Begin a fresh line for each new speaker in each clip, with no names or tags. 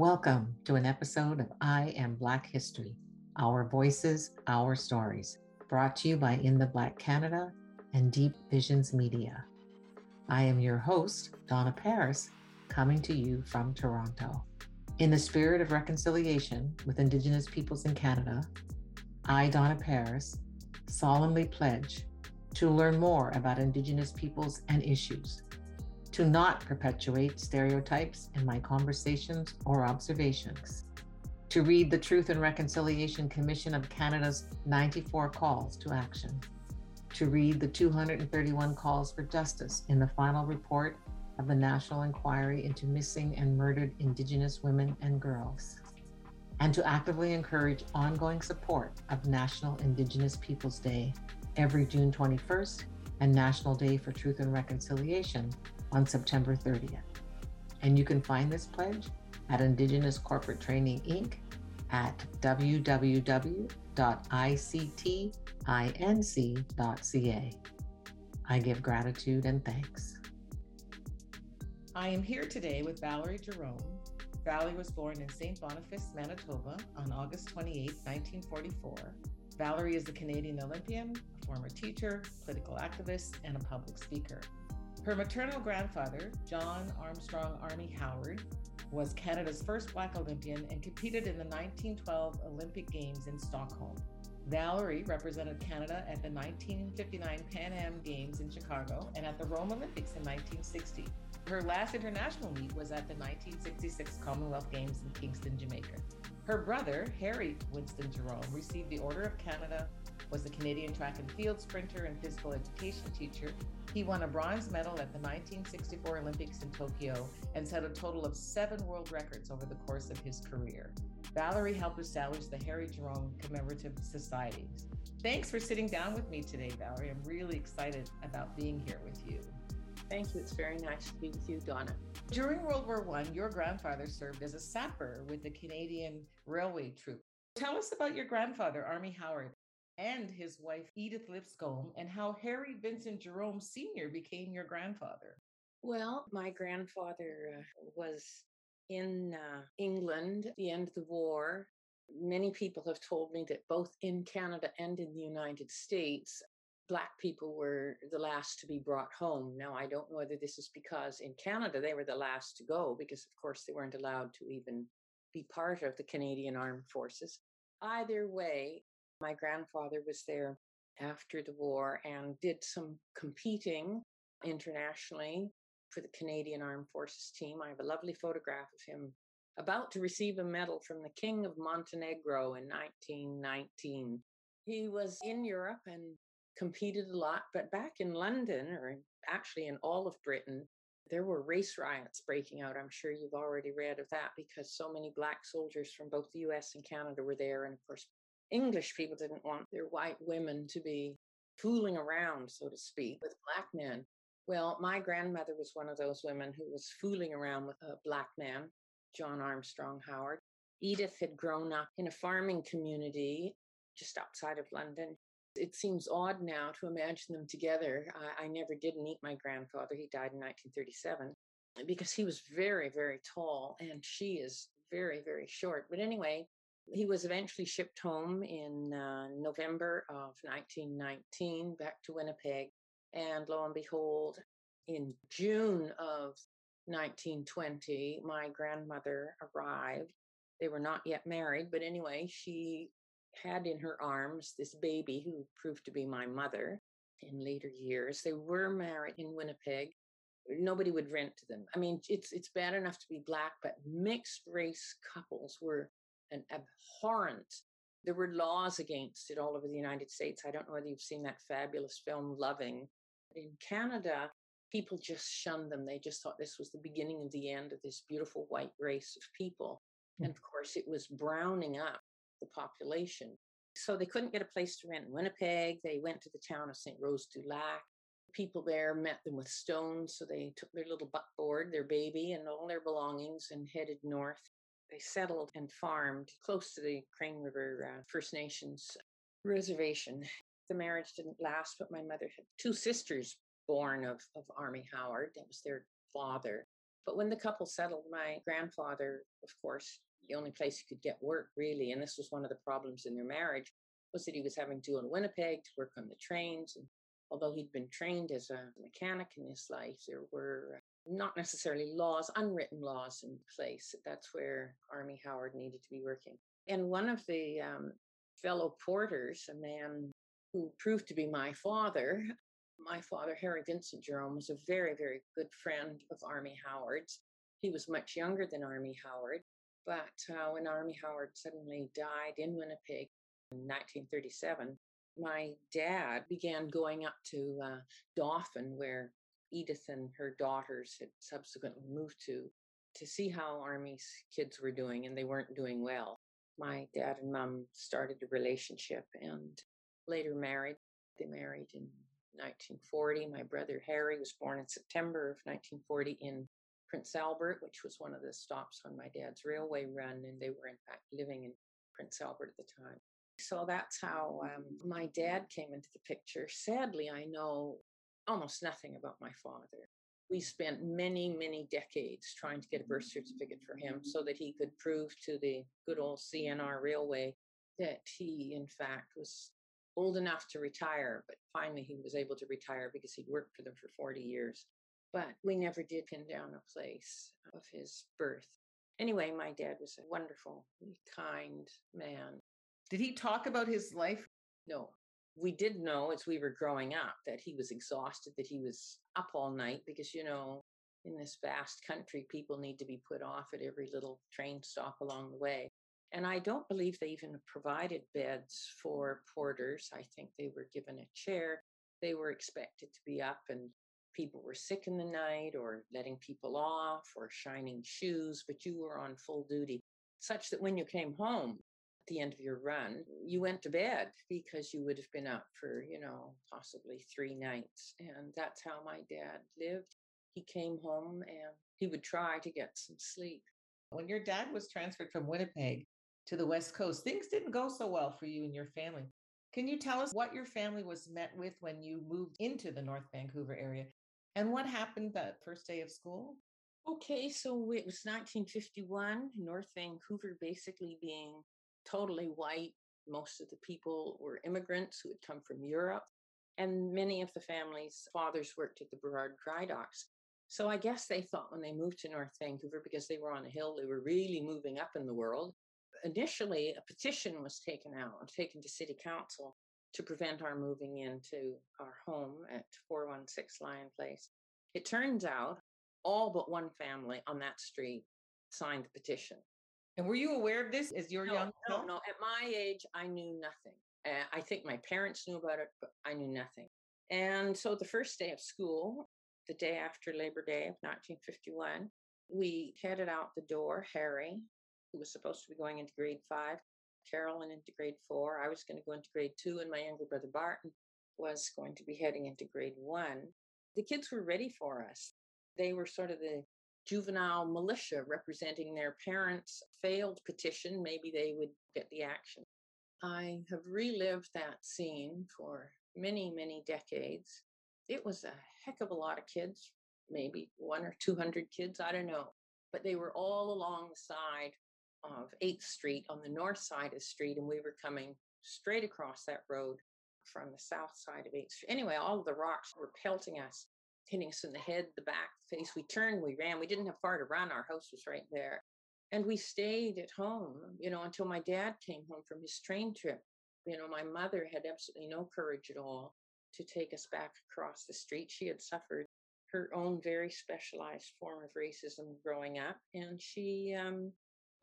Welcome to an episode of I Am Black History Our Voices, Our Stories, brought to you by In the Black Canada and Deep Visions Media. I am your host, Donna Paris, coming to you from Toronto. In the spirit of reconciliation with Indigenous peoples in Canada, I, Donna Paris, solemnly pledge to learn more about Indigenous peoples and issues to not perpetuate stereotypes in my conversations or observations, to read the Truth and Reconciliation Commission of Canada's 94 calls to action, to read the 231 calls for justice in the final report of the National Inquiry into Missing and Murdered Indigenous Women and Girls, and to actively encourage ongoing support of National Indigenous Peoples Day every June 21st and National Day for Truth and Reconciliation on September 30th. And you can find this pledge at Indigenous Corporate Training Inc. at www.ictinc.ca. I give gratitude and thanks. I am here today with Valerie Jerome. Valerie was born in St. Boniface, Manitoba on August 28, 1944. Valerie is a Canadian Olympian, a former teacher, political activist, and a public speaker. Her maternal grandfather, John Armstrong Army Howard, was Canada's first Black Olympian and competed in the 1912 Olympic Games in Stockholm. Valerie represented Canada at the 1959 Pan Am Games in Chicago and at the Rome Olympics in 1960. Her last international meet was at the 1966 Commonwealth Games in Kingston, Jamaica. Her brother, Harry Winston Jerome, received the Order of Canada, was a Canadian track and field sprinter and physical education teacher, he won a bronze medal at the 1964 Olympics in Tokyo and set a total of seven world records over the course of his career. Valerie helped establish the Harry Jerome Commemorative Societies. Thanks for sitting down with me today, Valerie. I'm really excited about being here with you.
Thank you. It's very nice to be with you, Donna.
During World War I, your grandfather served as a sapper with the Canadian Railway Troop. Tell us about your grandfather, Army Howard and his wife Edith Lipscomb, and how Harry Vincent Jerome Sr. became your grandfather.
Well, my grandfather uh, was in uh, England at the end of the war. Many people have told me that both in Canada and in the United States, Black people were the last to be brought home. Now, I don't know whether this is because in Canada they were the last to go, because of course they weren't allowed to even be part of the Canadian Armed Forces. Either way, my grandfather was there after the war and did some competing internationally for the Canadian Armed Forces team. I have a lovely photograph of him about to receive a medal from the King of Montenegro in 1919. He was in Europe and competed a lot, but back in London, or actually in all of Britain, there were race riots breaking out. I'm sure you've already read of that because so many black soldiers from both the US and Canada were there. And of course, English people didn't want their white women to be fooling around, so to speak, with black men. Well, my grandmother was one of those women who was fooling around with a black man, John Armstrong Howard. Edith had grown up in a farming community just outside of London. It seems odd now to imagine them together. I, I never did meet my grandfather. He died in 1937 because he was very, very tall and she is very, very short. But anyway, he was eventually shipped home in uh, November of 1919 back to Winnipeg. And lo and behold, in June of 1920, my grandmother arrived. They were not yet married, but anyway, she had in her arms this baby who proved to be my mother in later years. They were married in Winnipeg. Nobody would rent to them. I mean, it's it's bad enough to be black, but mixed race couples were an abhorrent. There were laws against it all over the United States. I don't know whether you've seen that fabulous film, Loving. In Canada, people just shunned them. They just thought this was the beginning of the end of this beautiful white race of people. Mm. And of course, it was browning up the population. So they couldn't get a place to rent in Winnipeg. They went to the town of St. Rose du Lac. People there met them with stones. So they took their little buckboard, their baby, and all their belongings and headed north they settled and farmed close to the Crane River uh, First Nations reservation. The marriage didn't last, but my mother had two sisters born of, of Army Howard. That was their father. But when the couple settled, my grandfather, of course, the only place he could get work really, and this was one of the problems in their marriage, was that he was having to go to Winnipeg to work on the trains. And although he'd been trained as a mechanic in his life, there were not necessarily laws, unwritten laws in place. That's where Army Howard needed to be working. And one of the um, fellow porters, a man who proved to be my father, my father, Harry Vincent Jerome, was a very, very good friend of Army Howard's. He was much younger than Army Howard, but uh, when Army Howard suddenly died in Winnipeg in 1937, my dad began going up to uh, Dauphin, where Edith and her daughters had subsequently moved to, to see how Army's kids were doing, and they weren't doing well. My dad and mom started a relationship and later married. They married in 1940. My brother Harry was born in September of 1940 in Prince Albert, which was one of the stops on my dad's railway run, and they were in fact living in Prince Albert at the time. So that's how um, my dad came into the picture. Sadly, I know almost nothing about my father. We mm. spent many, many decades trying to get a birth certificate for him so that he could prove to the good old CNR Railway that he, in fact, was old enough to retire, but finally he was able to retire because he'd worked for them for 40 years. But we never did pin down a place of his birth. Anyway, my dad was a wonderful, kind man.
Did he talk about his life?
No. We did know as we were growing up that he was exhausted, that he was up all night because, you know, in this vast country, people need to be put off at every little train stop along the way. And I don't believe they even provided beds for porters. I think they were given a chair. They were expected to be up, and people were sick in the night or letting people off or shining shoes, but you were on full duty, such that when you came home the end of your run, you went to bed because you would have been up for, you know, possibly three nights. And that's how my dad lived. He came home and he would try to get some sleep.
When your dad was transferred from Winnipeg, to the West Coast, things didn't go so well for you and your family. Can you tell us what your family was met with when you moved into the North Vancouver area and what happened that first day of school?
Okay, so it was 1951, North Vancouver basically being totally white. Most of the people were immigrants who had come from Europe, and many of the families' fathers worked at the Burrard Dry Docks. So I guess they thought when they moved to North Vancouver, because they were on a hill, they were really moving up in the world initially a petition was taken out, and taken to city council to prevent our moving into our home at 416 Lyon Place. It turns out all but one family on that street signed the petition.
And were you aware of this as your
no,
young?
No, no. At my age, I knew nothing. Uh, I think my parents knew about it, but I knew nothing. And so the first day of school, the day after Labor Day of 1951, we headed out the door, Harry, who was supposed to be going into grade five, Carolyn into grade four. I was going to go into grade two, and my younger brother Barton was going to be heading into grade one. The kids were ready for us. They were sort of the juvenile militia representing their parents' failed petition. Maybe they would get the action. I have relived that scene for many, many decades. It was a heck of a lot of kids, maybe one or 200 kids, I don't know. But they were all along the side of 8th Street on the north side of the street, and we were coming straight across that road from the south side of 8th Street. Anyway, all the rocks were pelting us, hitting us in the head, the back, the face. We turned, we ran. We didn't have far to run. Our house was right there. And we stayed at home, you know, until my dad came home from his train trip. You know, my mother had absolutely no courage at all to take us back across the street. She had suffered her own very specialized form of racism growing up, and she um,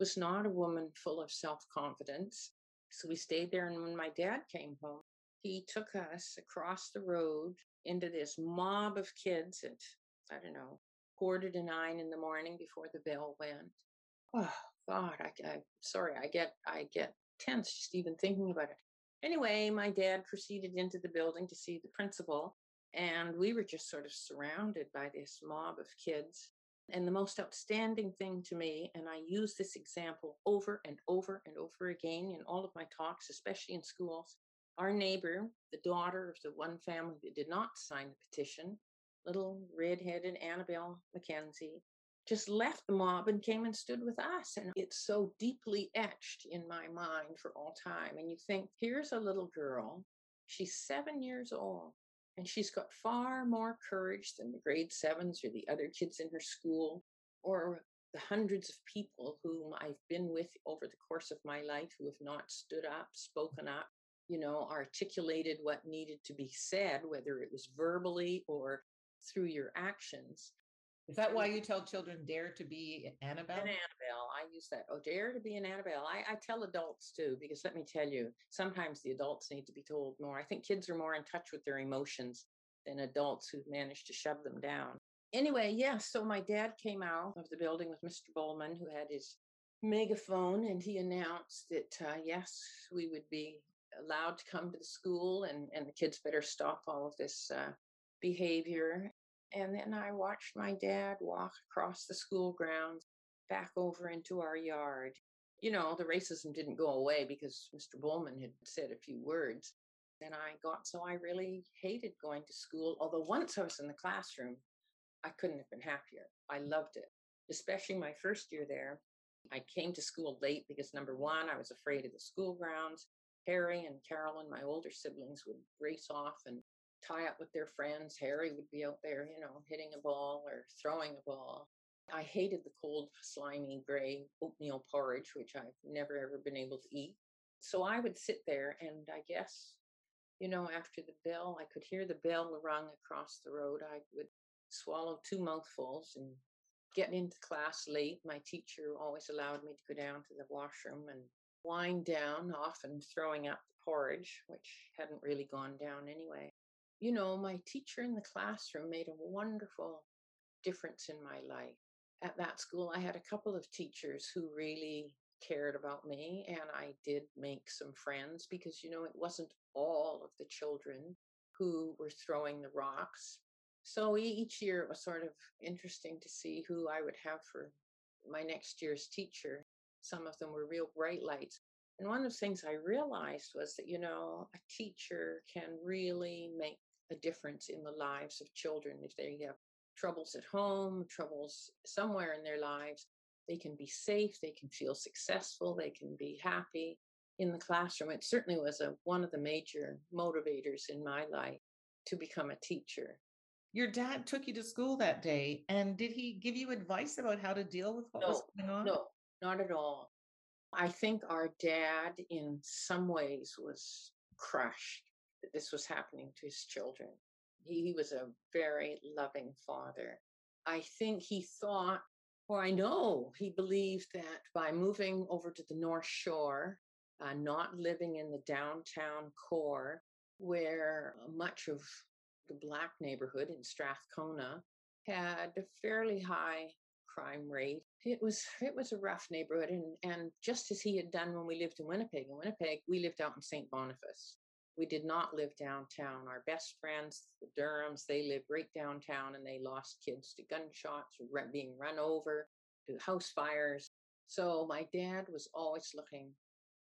was not a woman full of self confidence. So we stayed there. And when my dad came home, he took us across the road into this mob of kids at, I don't know, quarter to nine in the morning before the bell went. Oh God, I, I sorry, I get I get tense just even thinking about it. Anyway, my dad proceeded into the building to see the principal, and we were just sort of surrounded by this mob of kids. And the most outstanding thing to me, and I use this example over and over and over again in all of my talks, especially in schools, our neighbor, the daughter of the one family that did not sign the petition, little red-headed Annabelle Mackenzie, just left the mob and came and stood with us. And it's so deeply etched in my mind for all time. And you think, here's a little girl, she's seven years old, and she's got far more courage than the grade sevens or the other kids in her school or the hundreds of people whom I've been with over the course of my life who have not stood up, spoken up, you know, articulated what needed to be said, whether it was verbally or through your actions.
Is that why you tell children dare to be Annabelle?
An Annabelle. I use that. Oh, dare to be an Annabelle. I, I tell adults too, because let me tell you, sometimes the adults need to be told more. I think kids are more in touch with their emotions than adults who've managed to shove them down. Anyway, yeah, so my dad came out of the building with Mr. Bowman, who had his megaphone, and he announced that, uh, yes, we would be allowed to come to the school and, and the kids better stop all of this uh, behavior. And then I watched my dad walk across the school grounds back over into our yard. You know, the racism didn't go away because Mr. Bowman had said a few words. And I got so I really hated going to school. Although once I was in the classroom, I couldn't have been happier. I loved it, especially my first year there. I came to school late because number one, I was afraid of the school grounds. Harry and Carolyn, my older siblings, would race off and tie up with their friends. Harry would be out there, you know, hitting a ball or throwing a ball. I hated the cold, slimy, gray oatmeal porridge, which I've never ever been able to eat. So I would sit there, and I guess, you know, after the bell, I could hear the bell rung across the road. I would swallow two mouthfuls and get into class late. My teacher always allowed me to go down to the washroom and wind down, often throwing up the porridge, which hadn't really gone down anyway you know, my teacher in the classroom made a wonderful difference in my life. At that school, I had a couple of teachers who really cared about me, and I did make some friends because, you know, it wasn't all of the children who were throwing the rocks. So each year it was sort of interesting to see who I would have for my next year's teacher. Some of them were real bright lights. And one of the things I realized was that, you know, a teacher can really make a difference in the lives of children. If they have troubles at home, troubles somewhere in their lives, they can be safe, they can feel successful, they can be happy in the classroom. It certainly was a, one of the major motivators in my life to become a teacher.
Your dad took you to school that day, and did he give you advice about how to deal with what
no,
was going on?
No, not at all. I think our dad, in some ways, was crushed that this was happening to his children. He, was a very loving father. I think he thought, or I know he believed that by moving over to the North Shore, uh, not living in the downtown core, where much of the Black neighborhood in Strathcona had a fairly high crime rate. It was it was a rough neighborhood, and and just as he had done when we lived in Winnipeg. In Winnipeg, we lived out in St. Boniface, we did not live downtown. Our best friends, the Durhams, they lived right downtown and they lost kids to gunshots, being run over, to house fires. So my dad was always looking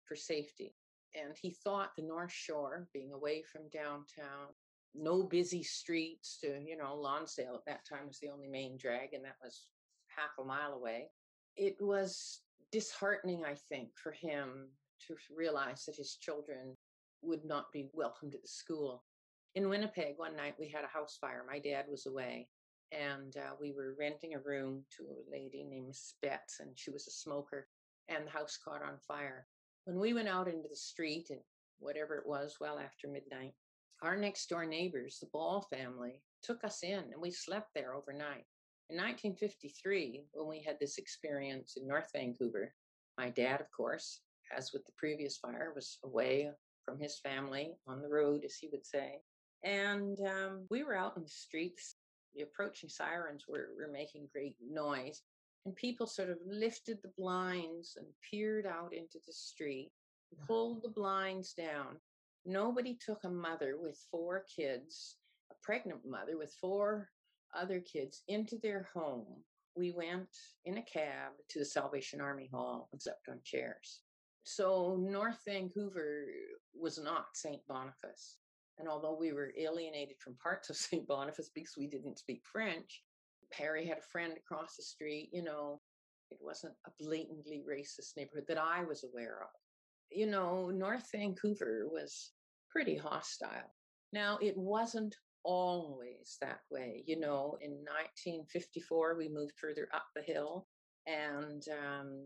for safety. And he thought the North Shore, being away from downtown, no busy streets to, you know, Lonsdale at that time was the only main drag, and that was half a mile away. It was disheartening, I think, for him to realize that his children would not be welcomed at the school. In Winnipeg, one night we had a house fire. My dad was away, and uh, we were renting a room to a lady named Betts, and she was a smoker, and the house caught on fire. When we went out into the street, and whatever it was, well after midnight, our next door neighbors, the Ball family, took us in, and we slept there overnight. In 1953, when we had this experience in North Vancouver, my dad, of course, as with the previous fire, was away from his family on the road, as he would say. And um, we were out in the streets. The approaching sirens were, were making great noise. And people sort of lifted the blinds and peered out into the street, pulled the blinds down. Nobody took a mother with four kids, a pregnant mother with four other kids, into their home. We went in a cab to the Salvation Army Hall and slept on chairs. So North Vancouver was not St. Boniface. And although we were alienated from parts of St. Boniface because we didn't speak French, Perry had a friend across the street, you know, it wasn't a blatantly racist neighborhood that I was aware of. You know, North Vancouver was pretty hostile. Now, it wasn't always that way. You know, in 1954, we moved further up the hill, and um,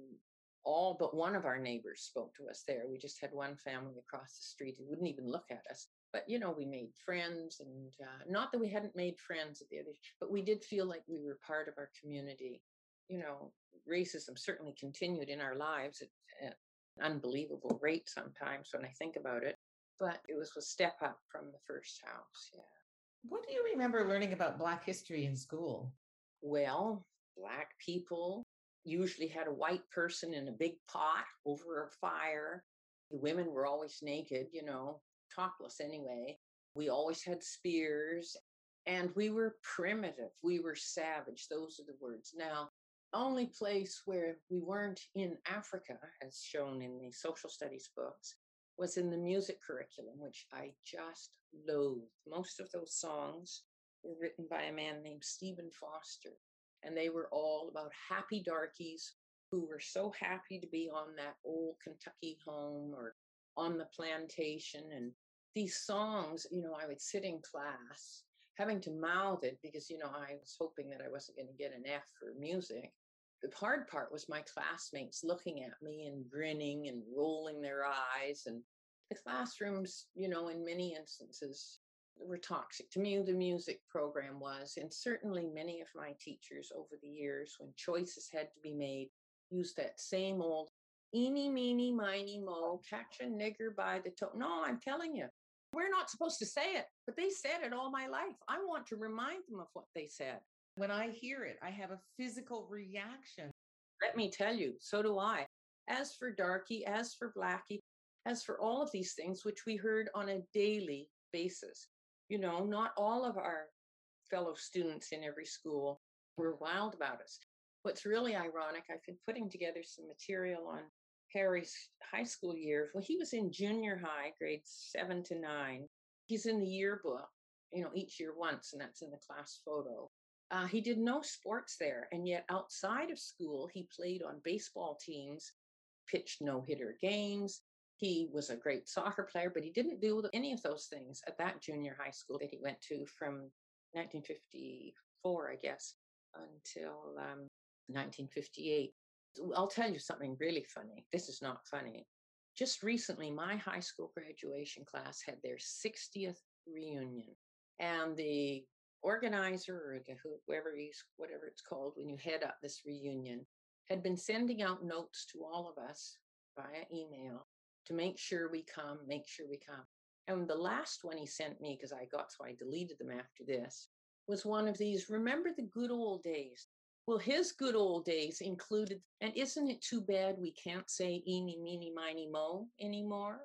all but one of our neighbors spoke to us there. We just had one family across the street who wouldn't even look at us. But, you know, we made friends, and uh, not that we hadn't made friends at the other, but we did feel like we were part of our community. You know, racism certainly continued in our lives at, at unbelievable rate sometimes when I think about it. But it was a step up from the first house. Yeah.
What do you remember learning about Black history in school?
Well, Black people usually had a white person in a big pot over a fire. The women were always naked, you know, topless anyway. We always had spears and we were primitive. We were savage. Those are the words. Now, only place where we weren't in Africa, as shown in the social studies books, was in the music curriculum, which I just loathed. Most of those songs were written by a man named Stephen Foster, and they were all about happy darkies who were so happy to be on that old Kentucky home or on the plantation. And these songs, you know, I would sit in class having to mouth it because, you know, I was hoping that I wasn't going to get an F for music the hard part was my classmates looking at me and grinning and rolling their eyes and the classrooms you know in many instances were toxic to me the music program was and certainly many of my teachers over the years when choices had to be made used that same old eeny meeny miny mo catch a nigger by the toe no i'm telling you we're not supposed to say it but they said it all my life. I want to remind them of what they said
when I hear it, I have a physical reaction.
Let me tell you, so do I. As for Darky, as for Blackie, as for all of these things, which we heard on a daily basis, you know, not all of our fellow students in every school were wild about us. What's really ironic, I've been putting together some material on Harry's high school years. Well, he was in junior high, grades seven to nine. He's in the yearbook, you know, each year once, and that's in the class photo. Uh, he did no sports there, and yet outside of school, he played on baseball teams, pitched no hitter games. He was a great soccer player, but he didn't do any of those things at that junior high school that he went to from 1954, I guess, until um, 1958. I'll tell you something really funny. This is not funny. Just recently, my high school graduation class had their 60th reunion. And the organizer or the whoever he's whatever it's called when you head up this reunion had been sending out notes to all of us via email to make sure we come, make sure we come. And the last one he sent me, because I got so I deleted them after this, was one of these remember the good old days. Well, his good old days included, and isn't it too bad we can't say eeny, meeny, miny, mo anymore?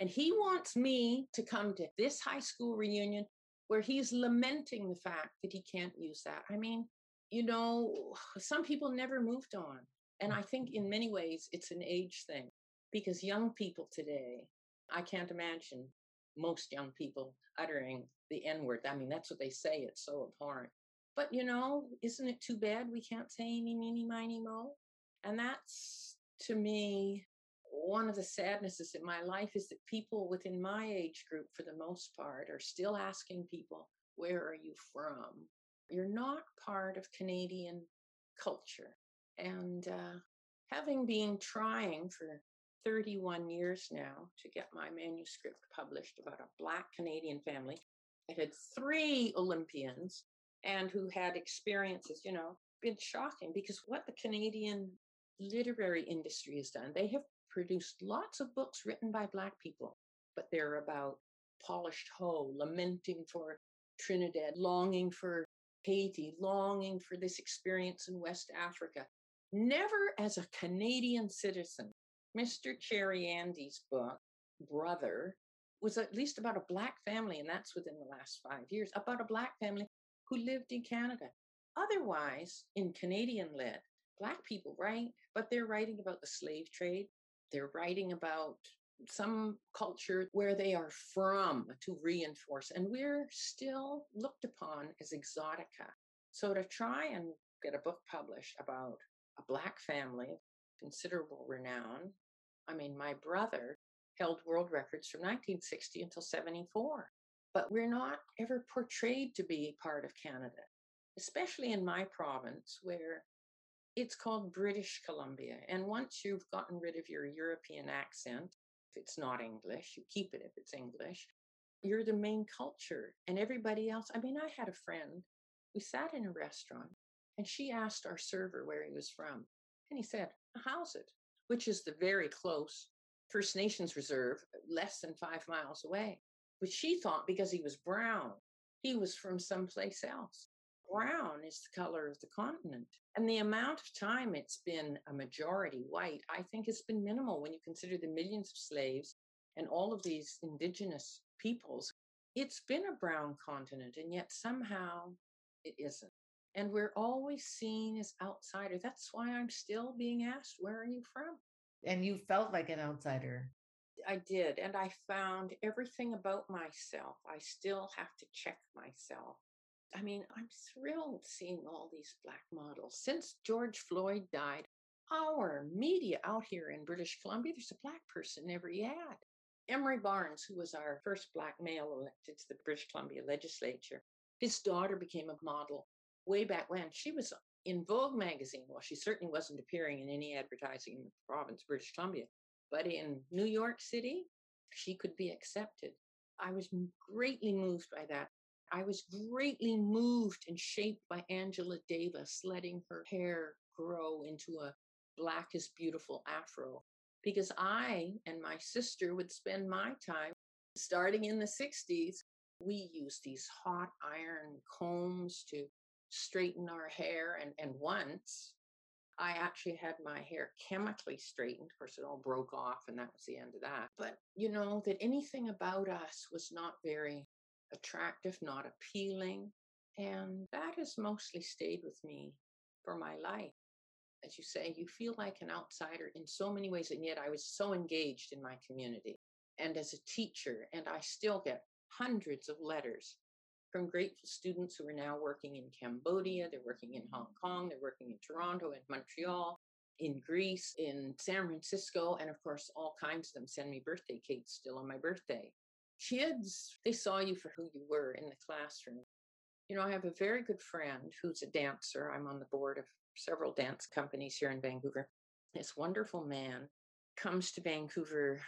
And he wants me to come to this high school reunion where he's lamenting the fact that he can't use that. I mean, you know, some people never moved on. And I think in many ways it's an age thing because young people today, I can't imagine most young people uttering the N word. I mean, that's what they say. It's so abhorrent. But, you know, isn't it too bad we can't say any, meeny, miny, mo? And that's to me one of the sadnesses in my life is that people within my age group, for the most part, are still asking people, Where are you from? You're not part of Canadian culture. And uh, having been trying for 31 years now to get my manuscript published about a Black Canadian family that had three Olympians and who had experiences, you know, been shocking because what the Canadian literary industry has done, they have produced lots of books written by Black people, but they're about polished hoe, lamenting for Trinidad, longing for Haiti, longing for this experience in West Africa. Never as a Canadian citizen. Mr. Chariandy's book, Brother, was at least about a Black family, and that's within the last five years, about a Black family who lived in Canada. Otherwise, in Canadian lit, Black people write, but they're writing about the slave trade, they're writing about some culture where they are from to reinforce. And we're still looked upon as exotica. So to try and get a book published about a Black family considerable renown, I mean, my brother held world records from 1960 until 74. But we're not ever portrayed to be part of Canada, especially in my province where it's called British Columbia. And once you've gotten rid of your European accent, if it's not English, you keep it if it's English, you're the main culture. And everybody else, I mean, I had a friend, we sat in a restaurant and she asked our server where he was from. And he said, How's it? Which is the very close First Nations Reserve, less than five miles away. But she thought because he was brown, he was from someplace else. Brown is the color of the continent. And the amount of time it's been a majority white, I think, has been minimal when you consider the millions of slaves and all of these indigenous peoples. It's been a brown continent, and yet somehow it isn't. And we're always seen as outsiders. That's why I'm still being asked, Where are you from?
And you felt like an outsider.
I did. And I found everything about myself. I still have to check myself. I mean, I'm thrilled seeing all these Black models. Since George Floyd died, our media out here in British Columbia, there's a Black person in every ad. Emery Barnes, who was our first Black male elected to the British Columbia legislature, his daughter became a model way back when. She was in Vogue magazine. Well, she certainly wasn't appearing in any advertising in the province British Columbia, but in New York City, she could be accepted. I was greatly moved by that. I was greatly moved and shaped by Angela Davis letting her hair grow into a black is beautiful afro because I and my sister would spend my time starting in the 60s. We used these hot iron combs to straighten our hair. And, and once I actually had my hair chemically straightened. Of course, it all broke off, and that was the end of that. But, you know, that anything about us was not very attractive, not appealing. And that has mostly stayed with me for my life. As you say, you feel like an outsider in so many ways, and yet I was so engaged in my community and as a teacher, and I still get hundreds of letters from grateful students who are now working in Cambodia, they're working in Hong Kong, they're working in Toronto, in Montreal, in Greece, in San Francisco, and of course, all kinds of them send me birthday cakes still on my birthday. Kids, they saw you for who you were in the classroom. You know, I have a very good friend who's a dancer. I'm on the board of several dance companies here in Vancouver. This wonderful man comes to Vancouver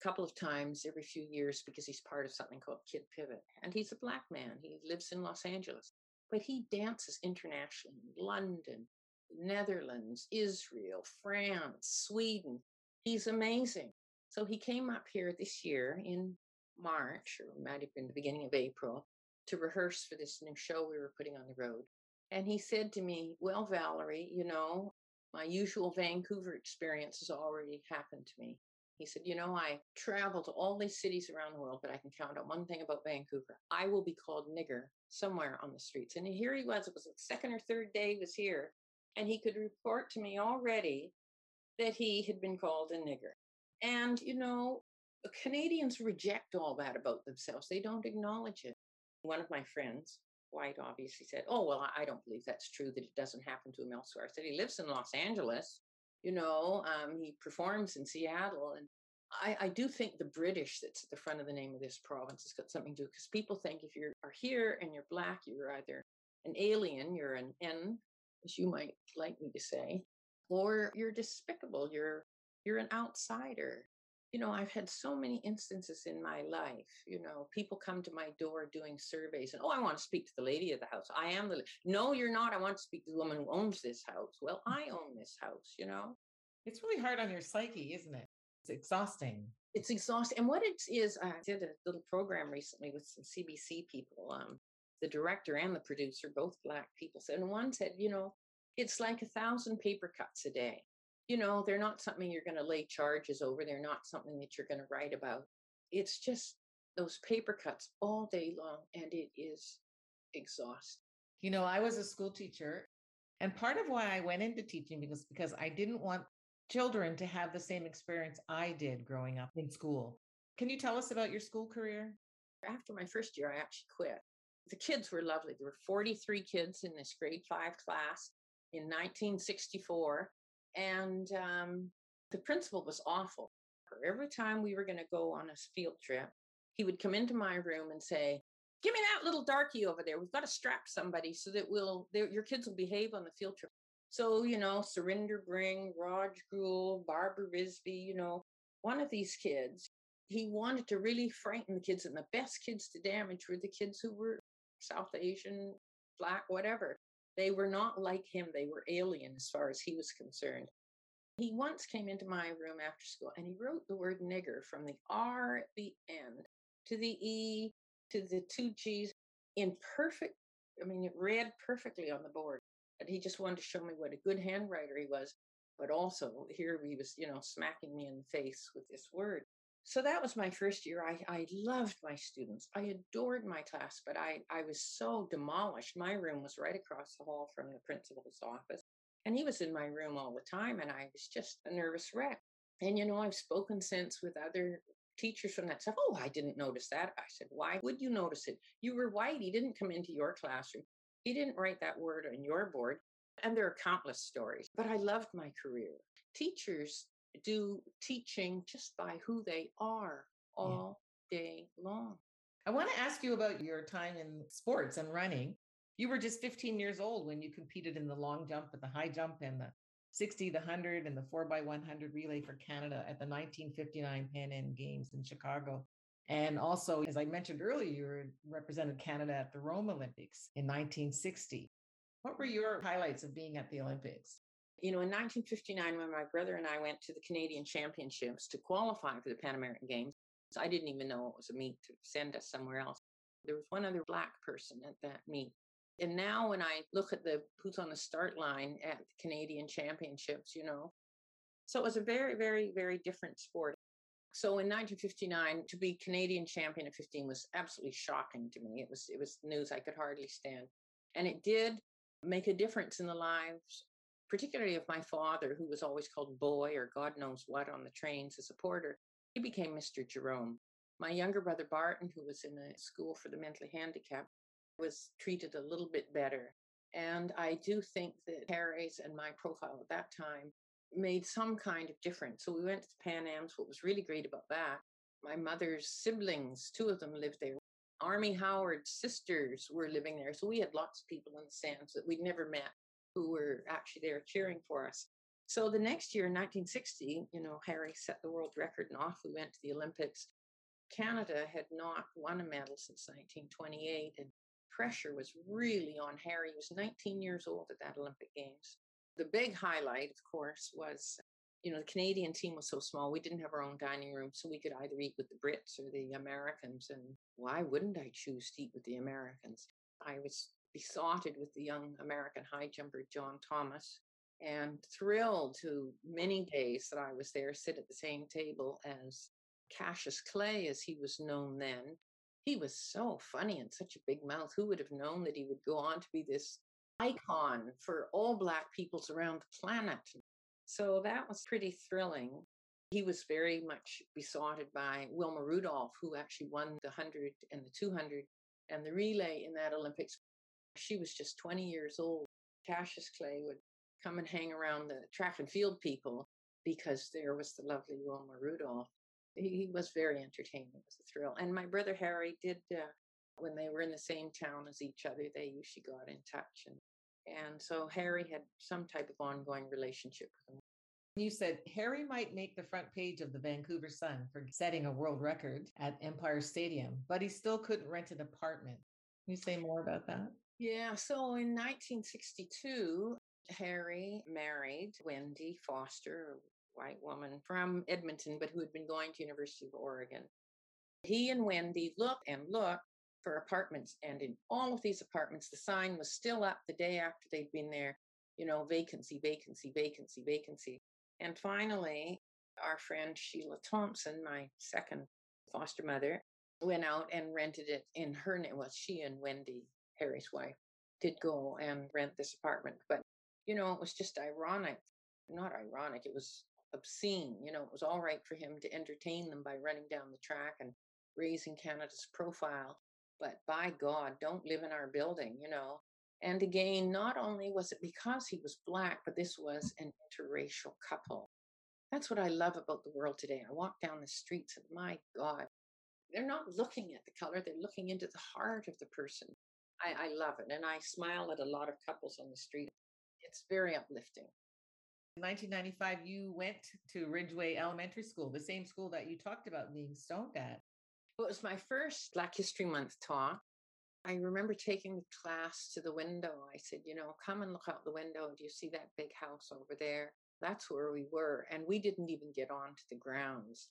a couple of times every few years because he's part of something called Kid Pivot. And he's a black man. He lives in Los Angeles, but he dances internationally London, Netherlands, Israel, France, Sweden. He's amazing. So he came up here this year in March, or might have been the beginning of April, to rehearse for this new show we were putting on the road. And he said to me, Well, Valerie, you know, my usual Vancouver experience has already happened to me. He said, You know, I travel to all these cities around the world, but I can count on one thing about Vancouver. I will be called nigger somewhere on the streets. And here he was, it was the second or third day he was here, and he could report to me already that he had been called a nigger. And, you know, Canadians reject all that about themselves, they don't acknowledge it. One of my friends, White, obviously said, Oh, well, I don't believe that's true, that it doesn't happen to him elsewhere. I said, He lives in Los Angeles you know um, he performs in seattle and I, I, do think the british that's at the front of the name of this province has got something to do because people think if you are here and you're black you're either an alien you're an n as you might like me to say or you're despicable you're you're an outsider you know, I've had so many instances in my life. You know, people come to my door doing surveys and, oh, I want to speak to the lady of the house. I am the, no, you're not. I want to speak to the woman who owns this house. Well, I own this house, you know?
It's really hard on your psyche, isn't it? It's exhausting.
It's exhausting. And what it is, I did a little program recently with some CBC people. Um, the director and the producer, both black people, said, and one said, you know, it's like a thousand paper cuts a day you know, they're not something you're going to lay charges over. They're not something that you're going to write about. It's just those paper cuts all day long, and it is exhausting.
You know, I was a school teacher, and part of why I went into teaching because because I didn't want children to have the same experience I did growing up in school. Can you tell us about your school career?
After my first year, I actually quit. The kids were lovely. There were 43 kids in this grade five class in 1964. And um, the principal was awful. Every time we were going to go on a field trip, he would come into my room and say, Give me that little darky over there. We've got to strap somebody so that we'll, your kids will behave on the field trip. So, you know, Surinder Bring, Raj Ghul, Barbara Risby, you know, one of these kids, he wanted to really frighten the kids, and the best kids to damage were the kids who were South Asian, black, whatever. They were not like him. They were alien as far as he was concerned. He once came into my room after school and he wrote the word nigger from the R at the end to the E to the two G's in perfect, I mean, it read perfectly on the board. And he just wanted to show me what a good handwriter he was. But also, here he was, you know, smacking me in the face with this word. So that was my first year. I, I loved my students. I adored my class, but I, I was so demolished. My room was right across the hall from the principal's office. And he was in my room all the time, and I was just a nervous wreck. And, you know, I've spoken since with other teachers from that stuff. Oh, I didn't notice that. I said, why would you notice it? You were white. He didn't come into your classroom. He didn't write that word on your board. And there are countless stories, but I loved my career. Teachers do teaching just by who they are all yeah. day long.
I want to ask you about your time in sports and running. You were just 15 years old when you competed in the long jump and the high jump and the 60, the 100, and the 4 by 100 relay for Canada at the 1959 Pan Am Games in Chicago. And also, as I mentioned earlier, you represented Canada at the Rome Olympics in 1960. What were your highlights of being at the Olympics?
You know, in 1959, when my brother and I went to the Canadian Championships to qualify for the Pan American Games, I didn't even know it was a meet to send us somewhere else. There was one other black person at that meet. And now when I look at the who's on the start line at the Canadian Championships, you know, so it was a very, very, very different sport. So in 1959, to be Canadian champion at 15 was absolutely shocking to me. It was it was news I could hardly stand, and it did make a difference in the lives, particularly of my father, who was always called boy or God knows what on the trains as a porter. He became Mr. Jerome. My younger brother Barton, who was in a school for the mentally handicapped, was treated a little bit better. And I do think that Harry's and my profile at that time made some kind of difference. So we went to the Pan Am's. What was really great about that, my mother's siblings, two of them lived there. Army Howard's sisters were living there. So we had lots of people in the Sands that we'd never met who were actually there cheering for us. So the next year in 1960, you know, Harry set the world record and off we went to the Olympics. Canada had not won a medal since 1928 and pressure was really on Harry. He was 19 years old at that Olympic Games. The big highlight, of course, was you know, the Canadian team was so small, we didn't have our own dining room, so we could either eat with the Brits or the Americans. And why wouldn't I choose to eat with the Americans? I was besotted with the young American high jumper, John Thomas, and thrilled to many days that I was there, sit at the same table as Cassius Clay, as he was known then. He was so funny and such a big mouth. Who would have known that he would go on to be this icon for all Black peoples around the planet? So that was pretty thrilling. He was very much besotted by Wilma Rudolph, who actually won the 100 and the 200 and the relay in that Olympics. She was just 20 years old. Cassius Clay would come and hang around the track and field people because there was the lovely Wilma Rudolph. He, was very entertaining. It was a thrill. And my brother Harry did, uh, when they were in the same town as each other, they usually got in touch. And and so Harry had some type of ongoing relationship with him.
You said Harry might make the front page of the Vancouver Sun for setting a world record at Empire Stadium, but he still couldn't rent an apartment. Can you say more about that?
Yeah, so in 1962, Harry married Wendy Foster, a white woman from Edmonton, but who had been going to University of Oregon. He and Wendy looked and looked for apartments. And in all of these apartments, the sign was still up the day after they'd been there, you know, vacancy, vacancy, vacancy, vacancy. And finally, our friend Sheila Thompson, my second foster mother, went out and rented it in her name. Was she and Wendy, Harry's wife, did go and rent this apartment. But, you know, it was just ironic. Not ironic, it was obscene. You know, it was all right for him to entertain them by running down the track and raising Canada's profile but by God, don't live in our building, you know. And again, not only was it because he was black, but this was an interracial couple. That's what I love about the world today. I walk down the streets and my God, they're not looking at the color, they're looking into the heart of the person. I, I love it. And I smile at a lot of couples on the street. It's very uplifting.
In 1995, you went to Ridgeway Elementary School, the same school that you talked about being stoned at.
It was my first Black History Month talk. I remember taking the class to the window. I said, you know, come and look out the window. Do you see that big house over there? That's where we were. And we didn't even get onto the grounds.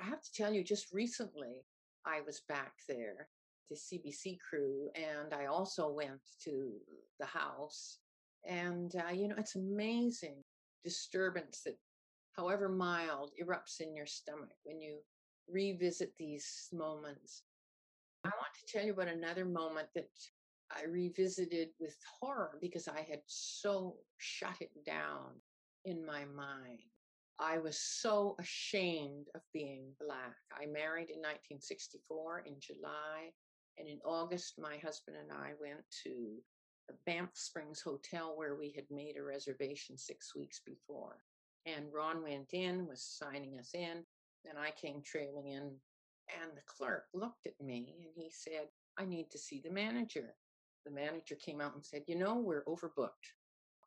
I have to tell you, just recently, I was back there, the CBC crew, and I also went to the house. And, uh, you know, it's amazing disturbance that, however mild, erupts in your stomach when you revisit these moments. I want to tell you about another moment that I revisited with horror because I had so shut it down in my mind. I was so ashamed of being Black. I married in 1964 in July, and in August, my husband and I went to the Banff Springs Hotel where we had made a reservation six weeks before. And Ron went in, was signing us in, and I came trailing in. And the clerk looked at me and he said, I need to see the manager. The manager came out and said, You know, we're overbooked.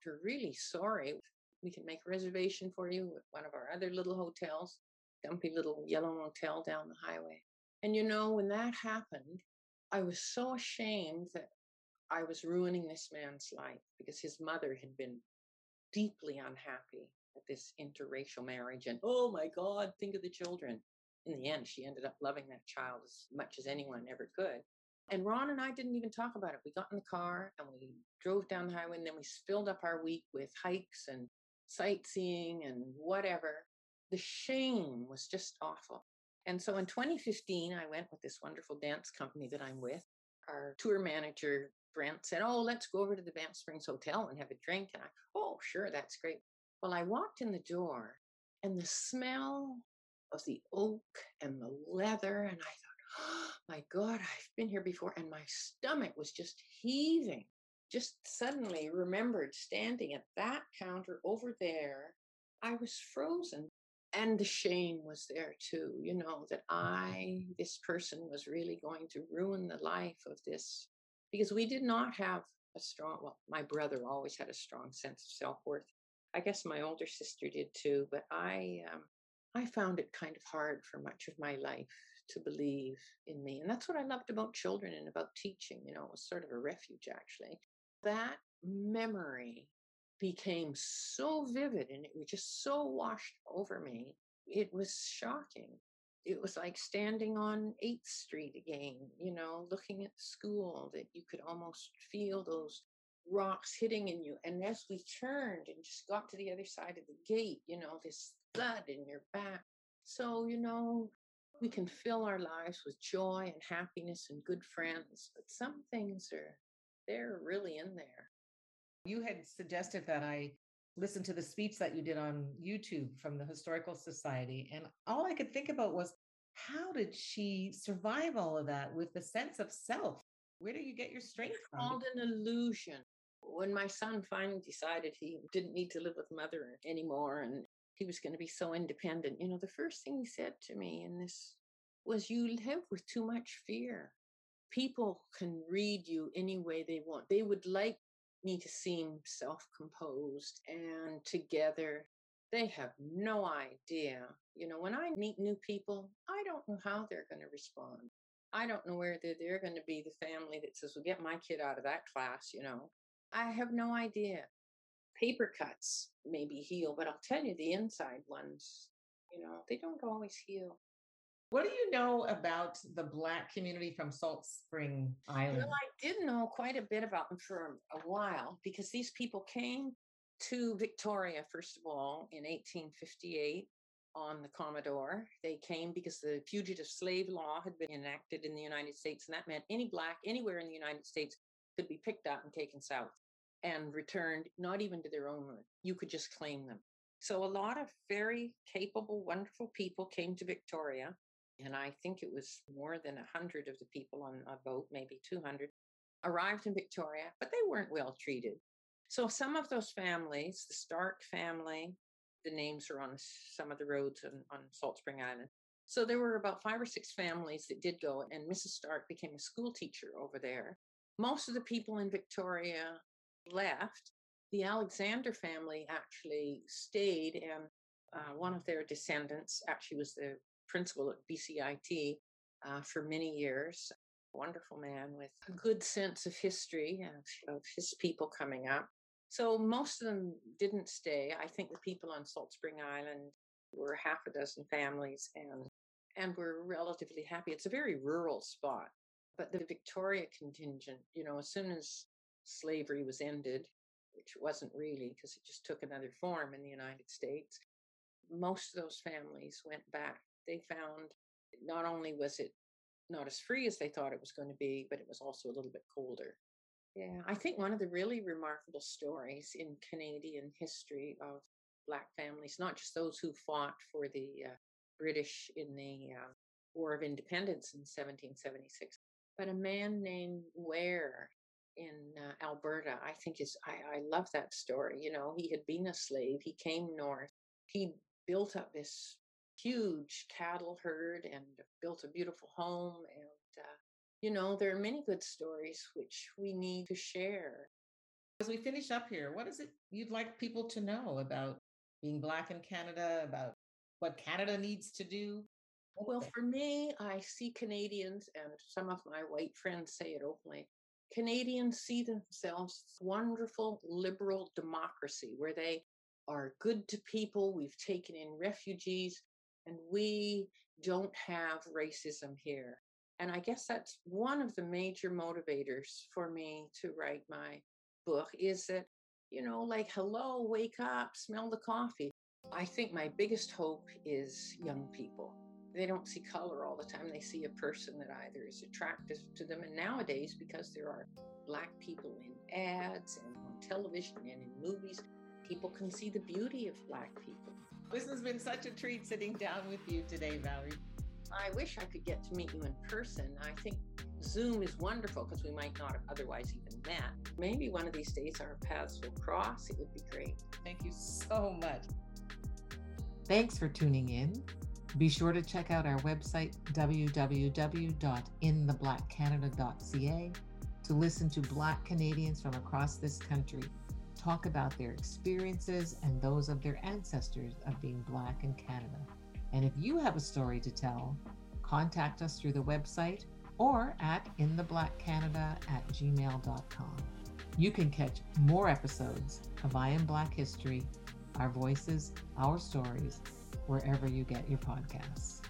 We're really sorry. We can make a reservation for you with one of our other little hotels, dumpy little yellow motel down the highway. And you know, when that happened, I was so ashamed that I was ruining this man's life because his mother had been deeply unhappy at this interracial marriage. And oh my God, think of the children. In the end, she ended up loving that child as much as anyone ever could. And Ron and I didn't even talk about it. We got in the car and we drove down the highway, and then we filled up our week with hikes and sightseeing and whatever. The shame was just awful. And so in 2015, I went with this wonderful dance company that I'm with. Our tour manager Brent said, Oh, let's go over to the Banff Springs Hotel and have a drink. And I, oh, sure, that's great. Well, I walked in the door and the smell of the oak and the leather, and I thought, oh, my God, I've been here before. And my stomach was just heaving. Just suddenly remembered standing at that counter over there. I was frozen. And the shame was there too, you know, that I, this person was really going to ruin the life of this because we did not have a strong well my brother always had a strong sense of self-worth. I guess my older sister did too but i um, i found it kind of hard for much of my life to believe in me and that's what i loved about children and about teaching you know it was sort of a refuge actually. That memory became so vivid and it was just so washed over me it was shocking it was like standing on 8th Street again, you know, looking at school that you could almost feel those rocks hitting in you. And as we turned and just got to the other side of the gate, you know, this thud in your back. So, you know, we can fill our lives with joy and happiness and good friends, but some things are, they're really in there.
You had suggested that I listen to the speech that you did on YouTube from the Historical Society. And all I could think about was how did she survive all of that with the sense of self? Where do you get your strength
from? Called an illusion. When my son finally decided he didn't need to live with mother anymore and he was going to be so independent, you know, the first thing he said to me in this was, You live with too much fear. People can read you any way they want. They would like me to seem self composed and together. They have no idea. You know, when I meet new people, I don't know how they're going to respond. I don't know whether they're going to be the family that says, well, get my kid out of that class, you know. I have no idea. Paper cuts maybe heal, but I'll tell you the inside ones, you know, they don't always heal.
What do you know about the Black community from Salt Spring Island?
Well, I did know quite a bit about them for a while because these people came to Victoria, first of all, in 1858 on the Commodore. They came because the fugitive slave law had been enacted in the United States, and that meant any Black anywhere in the United States could be picked up and taken south and returned, not even to their own land. You could just claim them. So a lot of very capable, wonderful people came to Victoria and I think it was more than 100 of the people on a boat, maybe 200, arrived in Victoria, but they weren't well treated. So some of those families, the Stark family, the names are on some of the roads on, on Salt Spring Island. So there were about five or six families that did go, and Mrs. Stark became a school teacher over there. Most of the people in Victoria left. The Alexander family actually stayed, and uh, one of their descendants actually was the principal at BCIT uh, for many years. Wonderful man with a good sense of history of, of his people coming up. So most of them didn't stay. I think the people on Salt Spring Island were half a dozen families and and were relatively happy. It's a very rural spot. But the Victoria contingent, you know, as soon as slavery was ended, which wasn't really because it just took another form in the United States, most of those families went back. They found not only was it not as free as they thought it was going to be, but it was also a little bit colder. Yeah, I think one of the really remarkable stories in Canadian history of Black families, not just those who fought for the uh, British in the uh, War of Independence in 1776, but a man named Ware in uh, Alberta, I think is, I, I love that story. You know, he had been a slave, he came north, he built up this huge cattle herd and built a beautiful home and uh, you know, there are many good stories which we need to share.
As we finish up here, what is it you'd like people to know about being Black in Canada, about what Canada needs to do?
Well, for me, I see Canadians, and some of my white friends say it openly. Canadians see themselves wonderful liberal democracy where they are good to people. We've taken in refugees, and we don't have racism here. And I guess that's one of the major motivators for me to write my book is that, you know, like, hello, wake up, smell the coffee. I think my biggest hope is young people. They don't see color all the time. They see a person that either is attractive to them. And nowadays, because there are Black people in ads and on television and in movies, people can see the beauty of Black people.
This has been such a treat sitting down with you today, Valerie.
I wish I could get to meet you in person. I think Zoom is wonderful because we might not have otherwise even met. Maybe one of these days our paths will cross. It would be great.
Thank you so much. Thanks for tuning in. Be sure to check out our website, www.intheblackcanada.ca, to listen to Black Canadians from across this country talk about their experiences and those of their ancestors of being Black in Canada. And if you have a story to tell, contact us through the website or at intheblackcanada at gmail.com. You can catch more episodes of I Am Black History, Our Voices, Our Stories, wherever you get your podcasts.